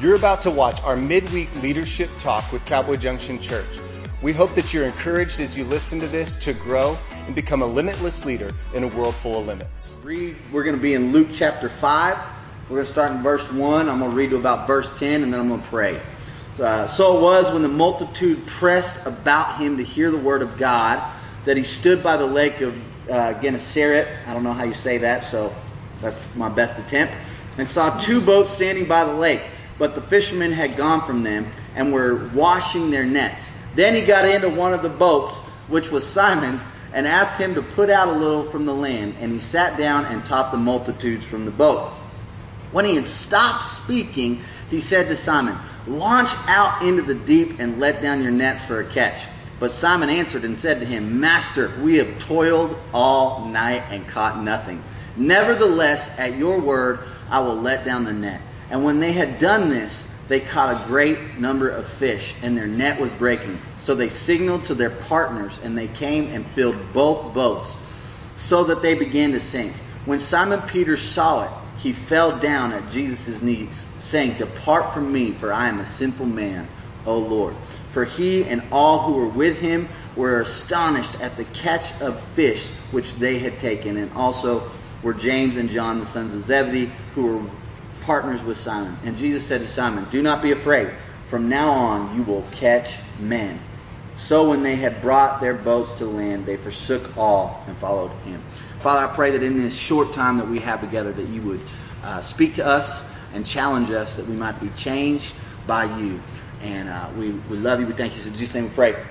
You're about to watch our midweek leadership talk with Cowboy Junction Church. We hope that you're encouraged as you listen to this to grow and become a limitless leader in a world full of limits. We're going to be in Luke chapter 5. We're going to start in verse 1. I'm going to read to about verse 10 and then I'm going to pray. Uh, so it was when the multitude pressed about him to hear the word of God that he stood by the lake of uh, Gennesaret. I don't know how you say that, so that's my best attempt. And saw two boats standing by the lake but the fishermen had gone from them and were washing their nets. Then he got into one of the boats, which was Simon's, and asked him to put out a little from the land. And he sat down and taught the multitudes from the boat. When he had stopped speaking, he said to Simon, Launch out into the deep and let down your nets for a catch. But Simon answered and said to him, Master, we have toiled all night and caught nothing. Nevertheless, at your word, I will let down the net. And when they had done this, they caught a great number of fish, and their net was breaking. So they signaled to their partners, and they came and filled both boats, so that they began to sink. When Simon Peter saw it, he fell down at Jesus' knees, saying, Depart from me, for I am a sinful man, O Lord. For he and all who were with him were astonished at the catch of fish which they had taken, and also were James and John, the sons of Zebedee, who were partners with Simon. And Jesus said to Simon, Do not be afraid. From now on you will catch men. So when they had brought their boats to land, they forsook all and followed him. Father, I pray that in this short time that we have together, that you would uh, speak to us and challenge us, that we might be changed by you. And uh, we, we love you. We thank you. So in Jesus' name we pray.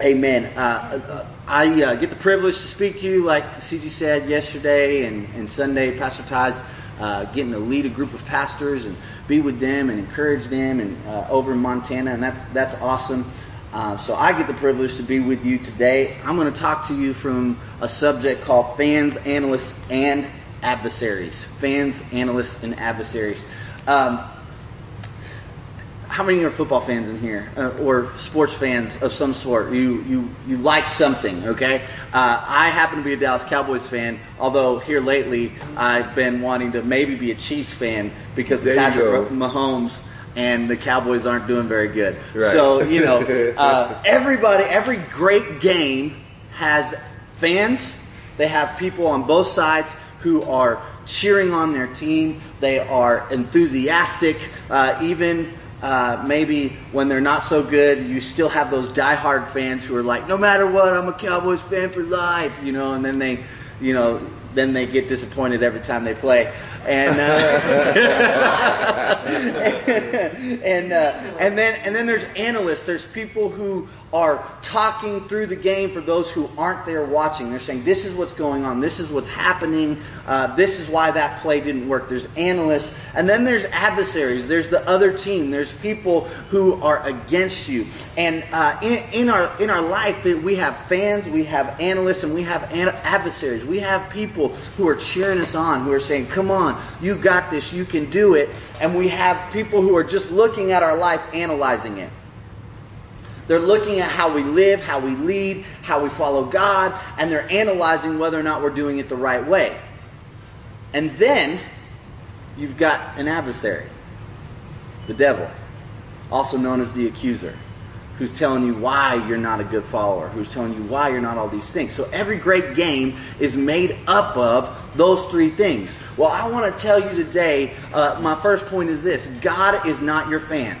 Amen. Uh, uh I uh, get the privilege to speak to you, like CG said yesterday and, and Sunday. Pastor Ty's uh, getting to lead a group of pastors and be with them and encourage them and uh, over in Montana, and that's that's awesome. Uh, so I get the privilege to be with you today. I'm going to talk to you from a subject called fans, analysts, and adversaries. Fans, analysts, and adversaries. Um, how many are football fans in here uh, or sports fans of some sort? You you you like something okay? Uh, i happen to be a dallas cowboys fan although here lately i've been wanting to maybe be a chiefs fan because of patrick mahomes and the cowboys aren't doing very good. Right. so you know uh, everybody every great game has fans. They have people on both sides who are cheering on their team. They are enthusiastic uh, even uh, maybe when they're not so good, you still have those diehard fans who are like, no matter what, I'm a Cowboys fan for life, you know, and then they, you know, then they get disappointed every time they play and uh, and uh, and then and then there's analysts. There's people who are talking through the game for those who aren't there watching. They're saying this is what's going on. This is what's happening. Uh, this is why that play didn't work. There's analysts, and then there's adversaries. There's the other team. There's people who are against you. And uh, in, in our in our life, we have fans, we have analysts, and we have adversaries. We have people who are cheering us on, who are saying, "Come on." You got this. You can do it. And we have people who are just looking at our life, analyzing it. They're looking at how we live, how we lead, how we follow God, and they're analyzing whether or not we're doing it the right way. And then you've got an adversary, the devil, also known as the accuser who's telling you why you're not a good follower, who's telling you why you're not all these things. So every great game is made up of those three things. Well, I want to tell you today, uh, my first point is this God is not your fan.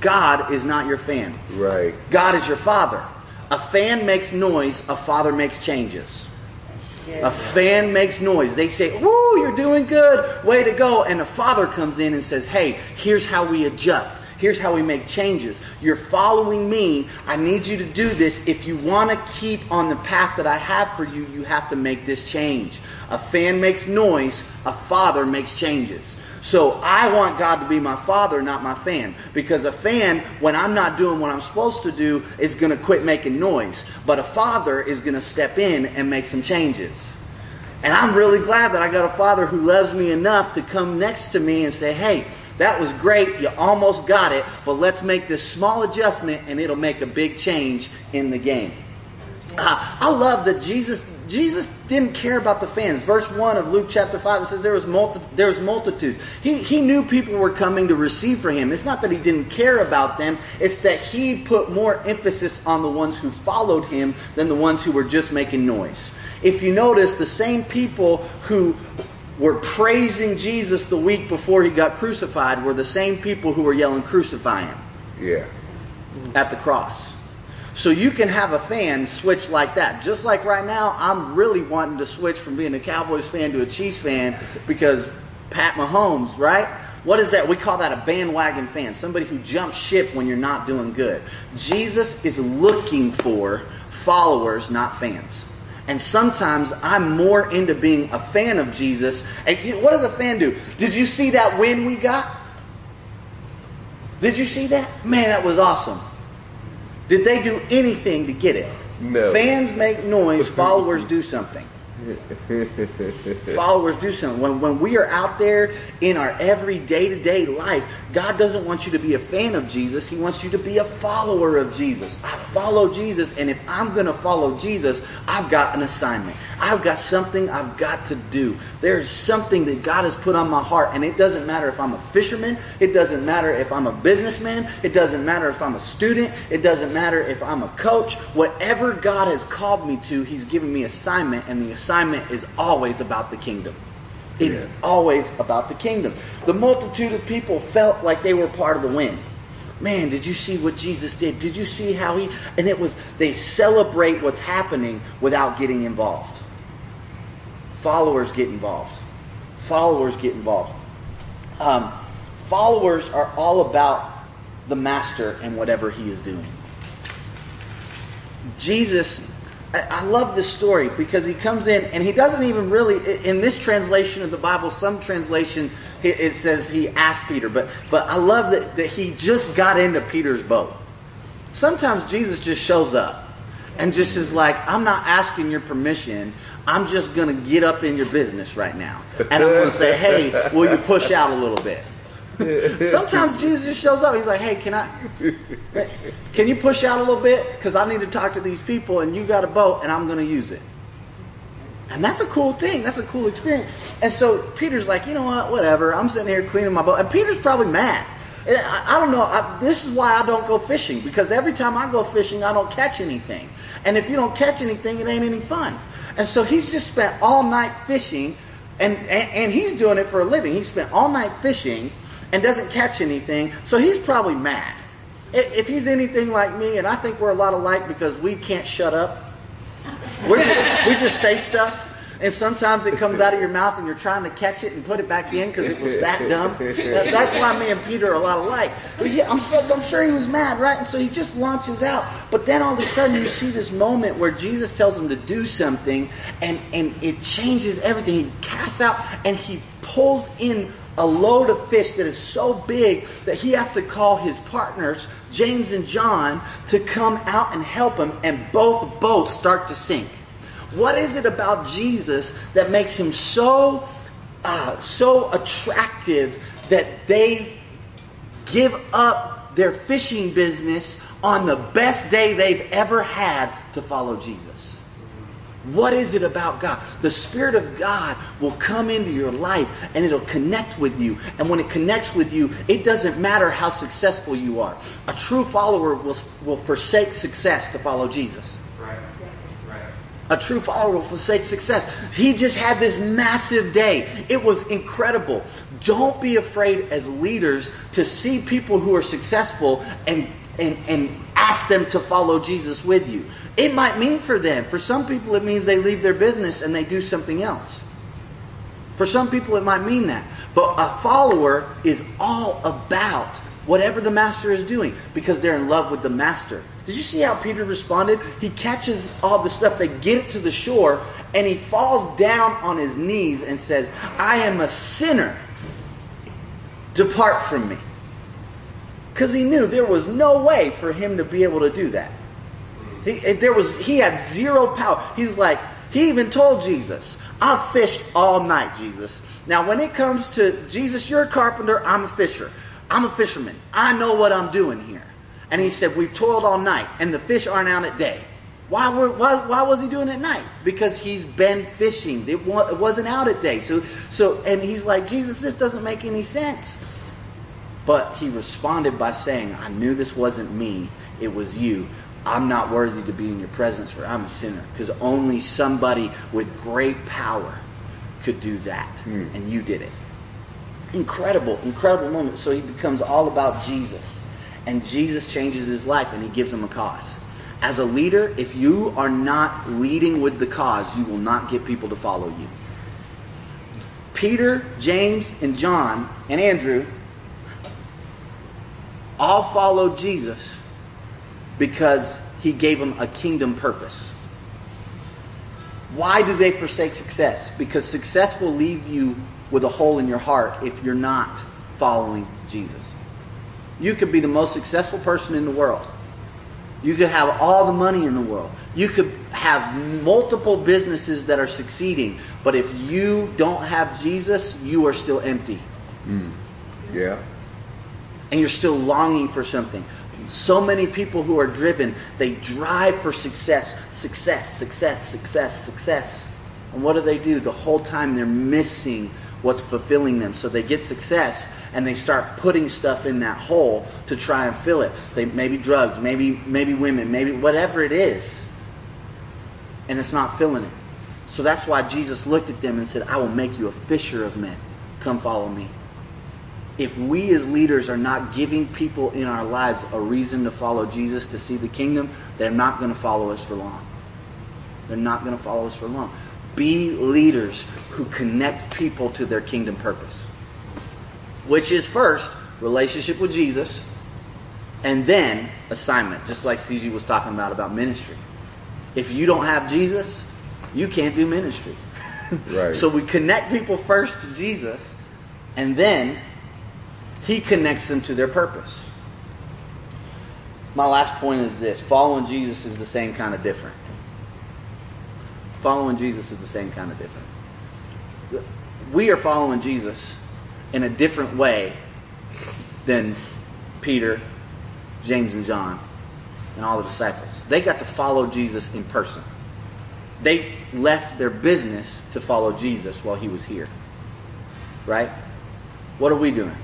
God is not your fan. Right. God is your father. A fan makes noise, a father makes changes. A fan makes noise. They say, Woo, you're doing good. Way to go. And the father comes in and says, Hey, here's how we adjust. Here's how we make changes. You're following me. I need you to do this. If you want to keep on the path that I have for you, you have to make this change. A fan makes noise, a father makes changes. So I want God to be my father, not my fan. Because a fan, when I'm not doing what I'm supposed to do, is going to quit making noise. But a father is going to step in and make some changes. And I'm really glad that I got a father who loves me enough to come next to me and say, hey, that was great. You almost got it. But let's make this small adjustment and it'll make a big change in the game. Uh, I love that Jesus Jesus didn't care about the fans. Verse 1 of Luke chapter 5, it says there was, multi- there was multitudes. He, he knew people were coming to receive for him. It's not that he didn't care about them, it's that he put more emphasis on the ones who followed him than the ones who were just making noise. If you notice, the same people who were praising Jesus the week before he got crucified were the same people who were yelling, Crucify him Yeah. at the cross. So you can have a fan switch like that. Just like right now, I'm really wanting to switch from being a Cowboys fan to a Chiefs fan because Pat Mahomes, right? What is that? We call that a bandwagon fan. Somebody who jumps ship when you're not doing good. Jesus is looking for followers, not fans. And sometimes I'm more into being a fan of Jesus. And what does a fan do? Did you see that win we got? Did you see that? Man, that was awesome. Did they do anything to get it? No. Fans make noise, followers do something. followers do something. When, when we are out there in our every day to day life, God doesn't want you to be a fan of Jesus. He wants you to be a follower of Jesus. I follow Jesus, and if I'm going to follow Jesus, I've got an assignment. I've got something I've got to do. There's something that God has put on my heart, and it doesn't matter if I'm a fisherman, it doesn't matter if I'm a businessman, it doesn't matter if I'm a student, it doesn't matter if I'm a coach. Whatever God has called me to, He's given me assignment, and the assignment is always about the kingdom. It is always about the kingdom. The multitude of people felt like they were part of the win. Man, did you see what Jesus did? Did you see how he and it was they celebrate what's happening without getting involved. Followers get involved. Followers get involved. Um, followers are all about the master and whatever he is doing. Jesus, I, love this story because he comes in and he doesn't even really, in this translation of the Bible, some translation it, it says he asked Peter, but, but I love that, that he just got into Peter's boat. Sometimes Jesus just shows up and just is like, I'm not asking your permission. I'm just going to get up in your business right now. And I'm going to say, hey, will you push out a little bit? Sometimes Jesus just shows up. He's like, "Hey, can I? Can you push out a little bit? Because I need to talk to these people, and you got a boat, and I'm going to use it." And that's a cool thing. That's a cool experience. And so Peter's like, "You know what? Whatever. I'm sitting here cleaning my boat." And Peter's probably mad. Eh, I, I don't know. I, this is why I don't go fishing because every time I go fishing, I don't catch anything. And if you don't catch anything, it ain't any fun. And so he's just spent all night fishing, and, and, and he's doing it for a living. He spent all night fishing and doesn't catch anything, so he's probably mad. If, he's anything like me, and I think we're a lot alike because we can't shut up, we just say stuff. And sometimes it comes out of your mouth and you're trying to catch it and put it back in because it was that dumb. That- That's why me and Peter are a lot alike. Yeah, I'm, so, I'm sure he was mad, right? And so he just launches out. But then all of a sudden you see this moment where Jesus tells him to do something and, and it changes everything. He casts out and he pulls in a load of fish that is so big that he has to call his partners, James and John, to come out and help him, and both boats start to sink. What is it about Jesus that makes him so uh, so attractive that they give up their fishing business on the best day they've ever had to follow Jesus? What is it about God? The Spirit of God will come into your life and it'll connect with you. And when it connects with you, it doesn't matter how successful you are. A true follower will, will forsake success to follow Jesus. Right. Right. A true follower will forsake success. He just had this massive day. It was incredible. Don't be afraid as leaders to see people who are successful and, and, and ask them to follow Jesus with you. It might mean for them. For some people, it means they leave their business and they do something else. For some people, it might mean that. But a follower is all about whatever the master is doing because they're in love with the master. Did you see how Peter responded? He catches all the stuff, they get it to the shore, and he falls down on his knees and says, I am a sinner. Depart from me. Because he knew there was no way for him to be able to do that. He, there was, he had zero power. He's like, he even told Jesus, I've fished all night, Jesus. Now, when it comes to Jesus, you're a carpenter, I'm a fisher. I'm a fisherman. I know what I'm doing here. And he said, We've toiled all night, and the fish aren't out at day. Why, were, why, why was he doing it at night? Because he's been fishing. It, wa- it wasn't out at day. So, so, and he's like, Jesus, this doesn't make any sense. But he responded by saying, I knew this wasn't me, it was you. I'm not worthy to be in your presence, for I'm a sinner. Because only somebody with great power could do that. Hmm. And you did it. Incredible, incredible moment. So he becomes all about Jesus. And Jesus changes his life and he gives him a cause. As a leader, if you are not leading with the cause, you will not get people to follow you. Peter, James, and John, and Andrew all followed Jesus because he gave them a kingdom purpose. Why do they forsake success? Because success will leave you with a hole in your heart if you're not following Jesus. You could be the most successful person in the world. You could have all the money in the world. You could have multiple businesses that are succeeding. But if you don't have Jesus, you are still empty. Hmm. Yeah. And you're still longing for something. So many people who are driven, they drive for success, success, success, success, success. And what do they do? The whole time they're missing what's fulfilling them. So they get success and they start putting stuff in that hole to try and fill it. They maybe drugs, maybe maybe women, maybe whatever it is. And it's not filling it. So that's why Jesus looked at them and said, "I will make you a fisher of men. Come follow me." If we as leaders are not giving people in our lives a reason to follow Jesus to see the kingdom, they're not going to follow us for long. They're not going to follow us for long. Be leaders who connect people to their kingdom purpose, which is first relationship with Jesus, and then assignment, just like CG was talking about about ministry. If you don't have Jesus, you can't do ministry. Right. so we connect people first to Jesus, and then he connects them to their purpose. My last point is this following Jesus is the same kind of different. Following Jesus is the same kind of different. We are following Jesus in a different way than Peter, James, and John, and all the disciples. They got to follow Jesus in person. They left their business to follow Jesus while he was here. Right? What are we doing?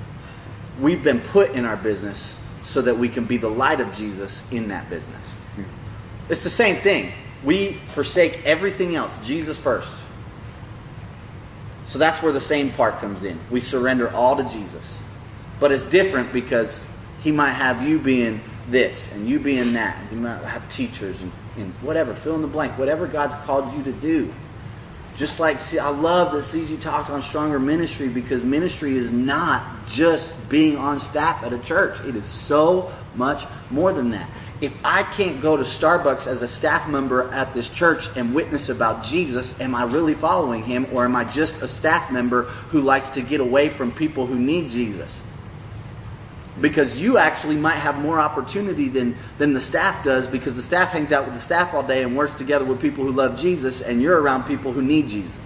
We've been put in our business so that we can be the light of Jesus in that business. Hmm. It's the same thing. We forsake everything else, Jesus first. So that's where the same part comes in. We surrender all to Jesus. But it's different because he might have you being this and you being that. You might have teachers and, and whatever, fill in the blank, whatever God's called you to do. Just like, see, I love that CG talked on stronger ministry because ministry is not just being on staff at a church. It is so much more than that. If I can't go to Starbucks as a staff member at this church and witness about Jesus, am I really following him or am I just a staff member who likes to get away from people who need Jesus? Because you actually might have more opportunity than, than the staff does because the staff hangs out with the staff all day and works together with people who love Jesus and you're around people who need Jesus.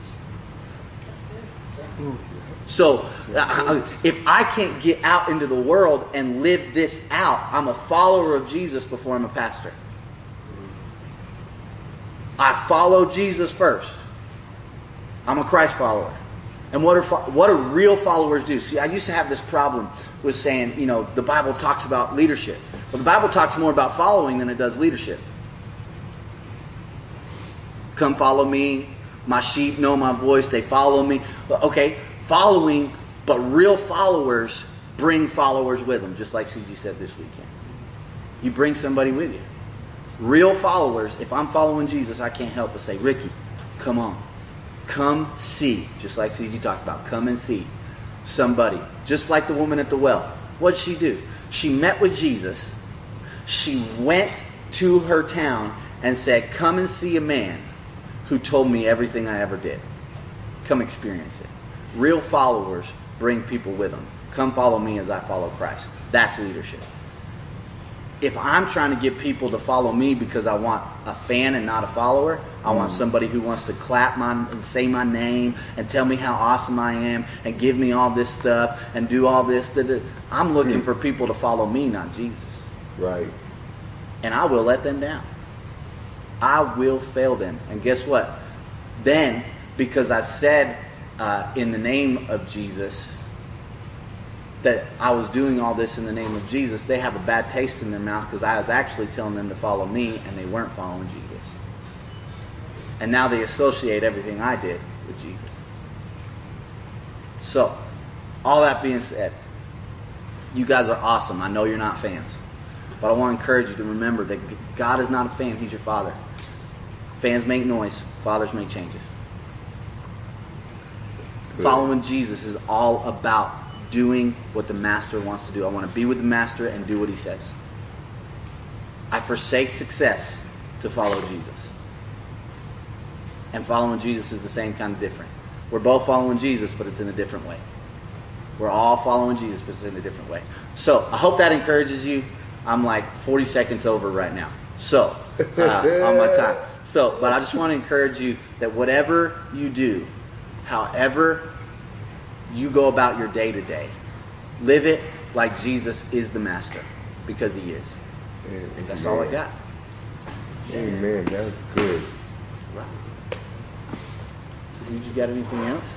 So, uh, if I can't get out into the world and live this out, I'm a follower of Jesus before I'm a pastor. I follow Jesus first. I'm a Christ follower. And what are what do real followers do? See, I used to have this problem with saying, you know, the Bible talks about leadership. Well, the Bible talks more about following than it does leadership. Come follow me. My sheep know my voice. They follow me. Okay, following, but real followers bring followers with them, just like CG said this weekend. You bring somebody with you. Real followers, if I'm following Jesus, I can't help but say, Ricky, come on. Come see, just like CG talked about. Come and see somebody, just like the woman at the well. What did she do? She met with Jesus. She went to her town and said, Come and see a man who told me everything I ever did. Come experience it. Real followers bring people with them. Come follow me as I follow Christ. That's leadership. If I'm trying to get people to follow me because I want a fan and not a follower, I want somebody who wants to clap my and say my name and tell me how awesome I am and give me all this stuff and do all this. da- da. I'm looking for people to follow me, not Jesus. Right. And I will let them down. I will fail them. And guess what? Then, because I said uh, in the name of Jesus that I was doing all this in the name of Jesus, they have a bad taste in their mouth because I was actually telling them to follow me and they weren't following Jesus. And now they associate everything I did with Jesus. So, all that being said, you guys are awesome. I know you're not fans. But I want to encourage you to remember that God is not a fan, He's your Father. Fans make noise, fathers make changes. Good. Following Jesus is all about doing what the Master wants to do. I want to be with the Master and do what He says. I forsake success to follow Jesus. And following Jesus is the same kind of different. We're both following Jesus, but it's in a different way. We're all following Jesus, but it's in a different way. So I hope that encourages you. I'm like 40 seconds over right now. So, uh, on my time. So, but I just want to encourage you that whatever you do, however you go about your day to day, live it like Jesus is the master, because he is. Amen. That's all I got. Amen. That was good. So, you got anything else?